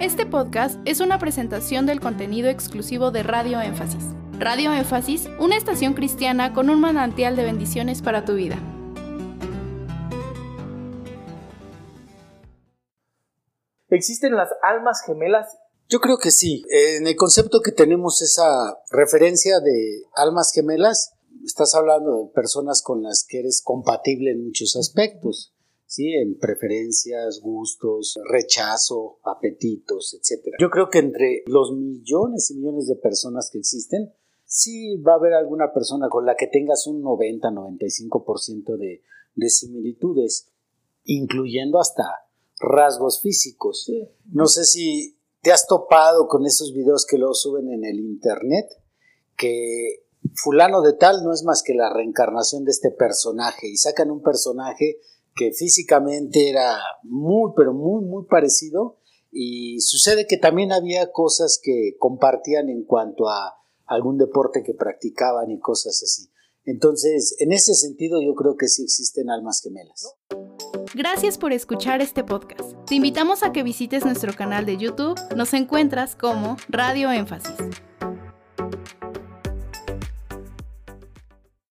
Este podcast es una presentación del contenido exclusivo de Radio Énfasis. Radio Énfasis, una estación cristiana con un manantial de bendiciones para tu vida. ¿Existen las almas gemelas? Yo creo que sí. En el concepto que tenemos esa referencia de almas gemelas, estás hablando de personas con las que eres compatible en muchos aspectos. ¿Sí? En preferencias, gustos, rechazo, apetitos, etc. Yo creo que entre los millones y millones de personas que existen, sí va a haber alguna persona con la que tengas un 90-95% de, de similitudes, incluyendo hasta rasgos físicos. No sé si te has topado con esos videos que luego suben en el internet, que fulano de tal no es más que la reencarnación de este personaje y sacan un personaje que físicamente era muy, pero muy, muy parecido. Y sucede que también había cosas que compartían en cuanto a algún deporte que practicaban y cosas así. Entonces, en ese sentido, yo creo que sí existen almas gemelas. Gracias por escuchar este podcast. Te invitamos a que visites nuestro canal de YouTube. Nos encuentras como Radio Énfasis.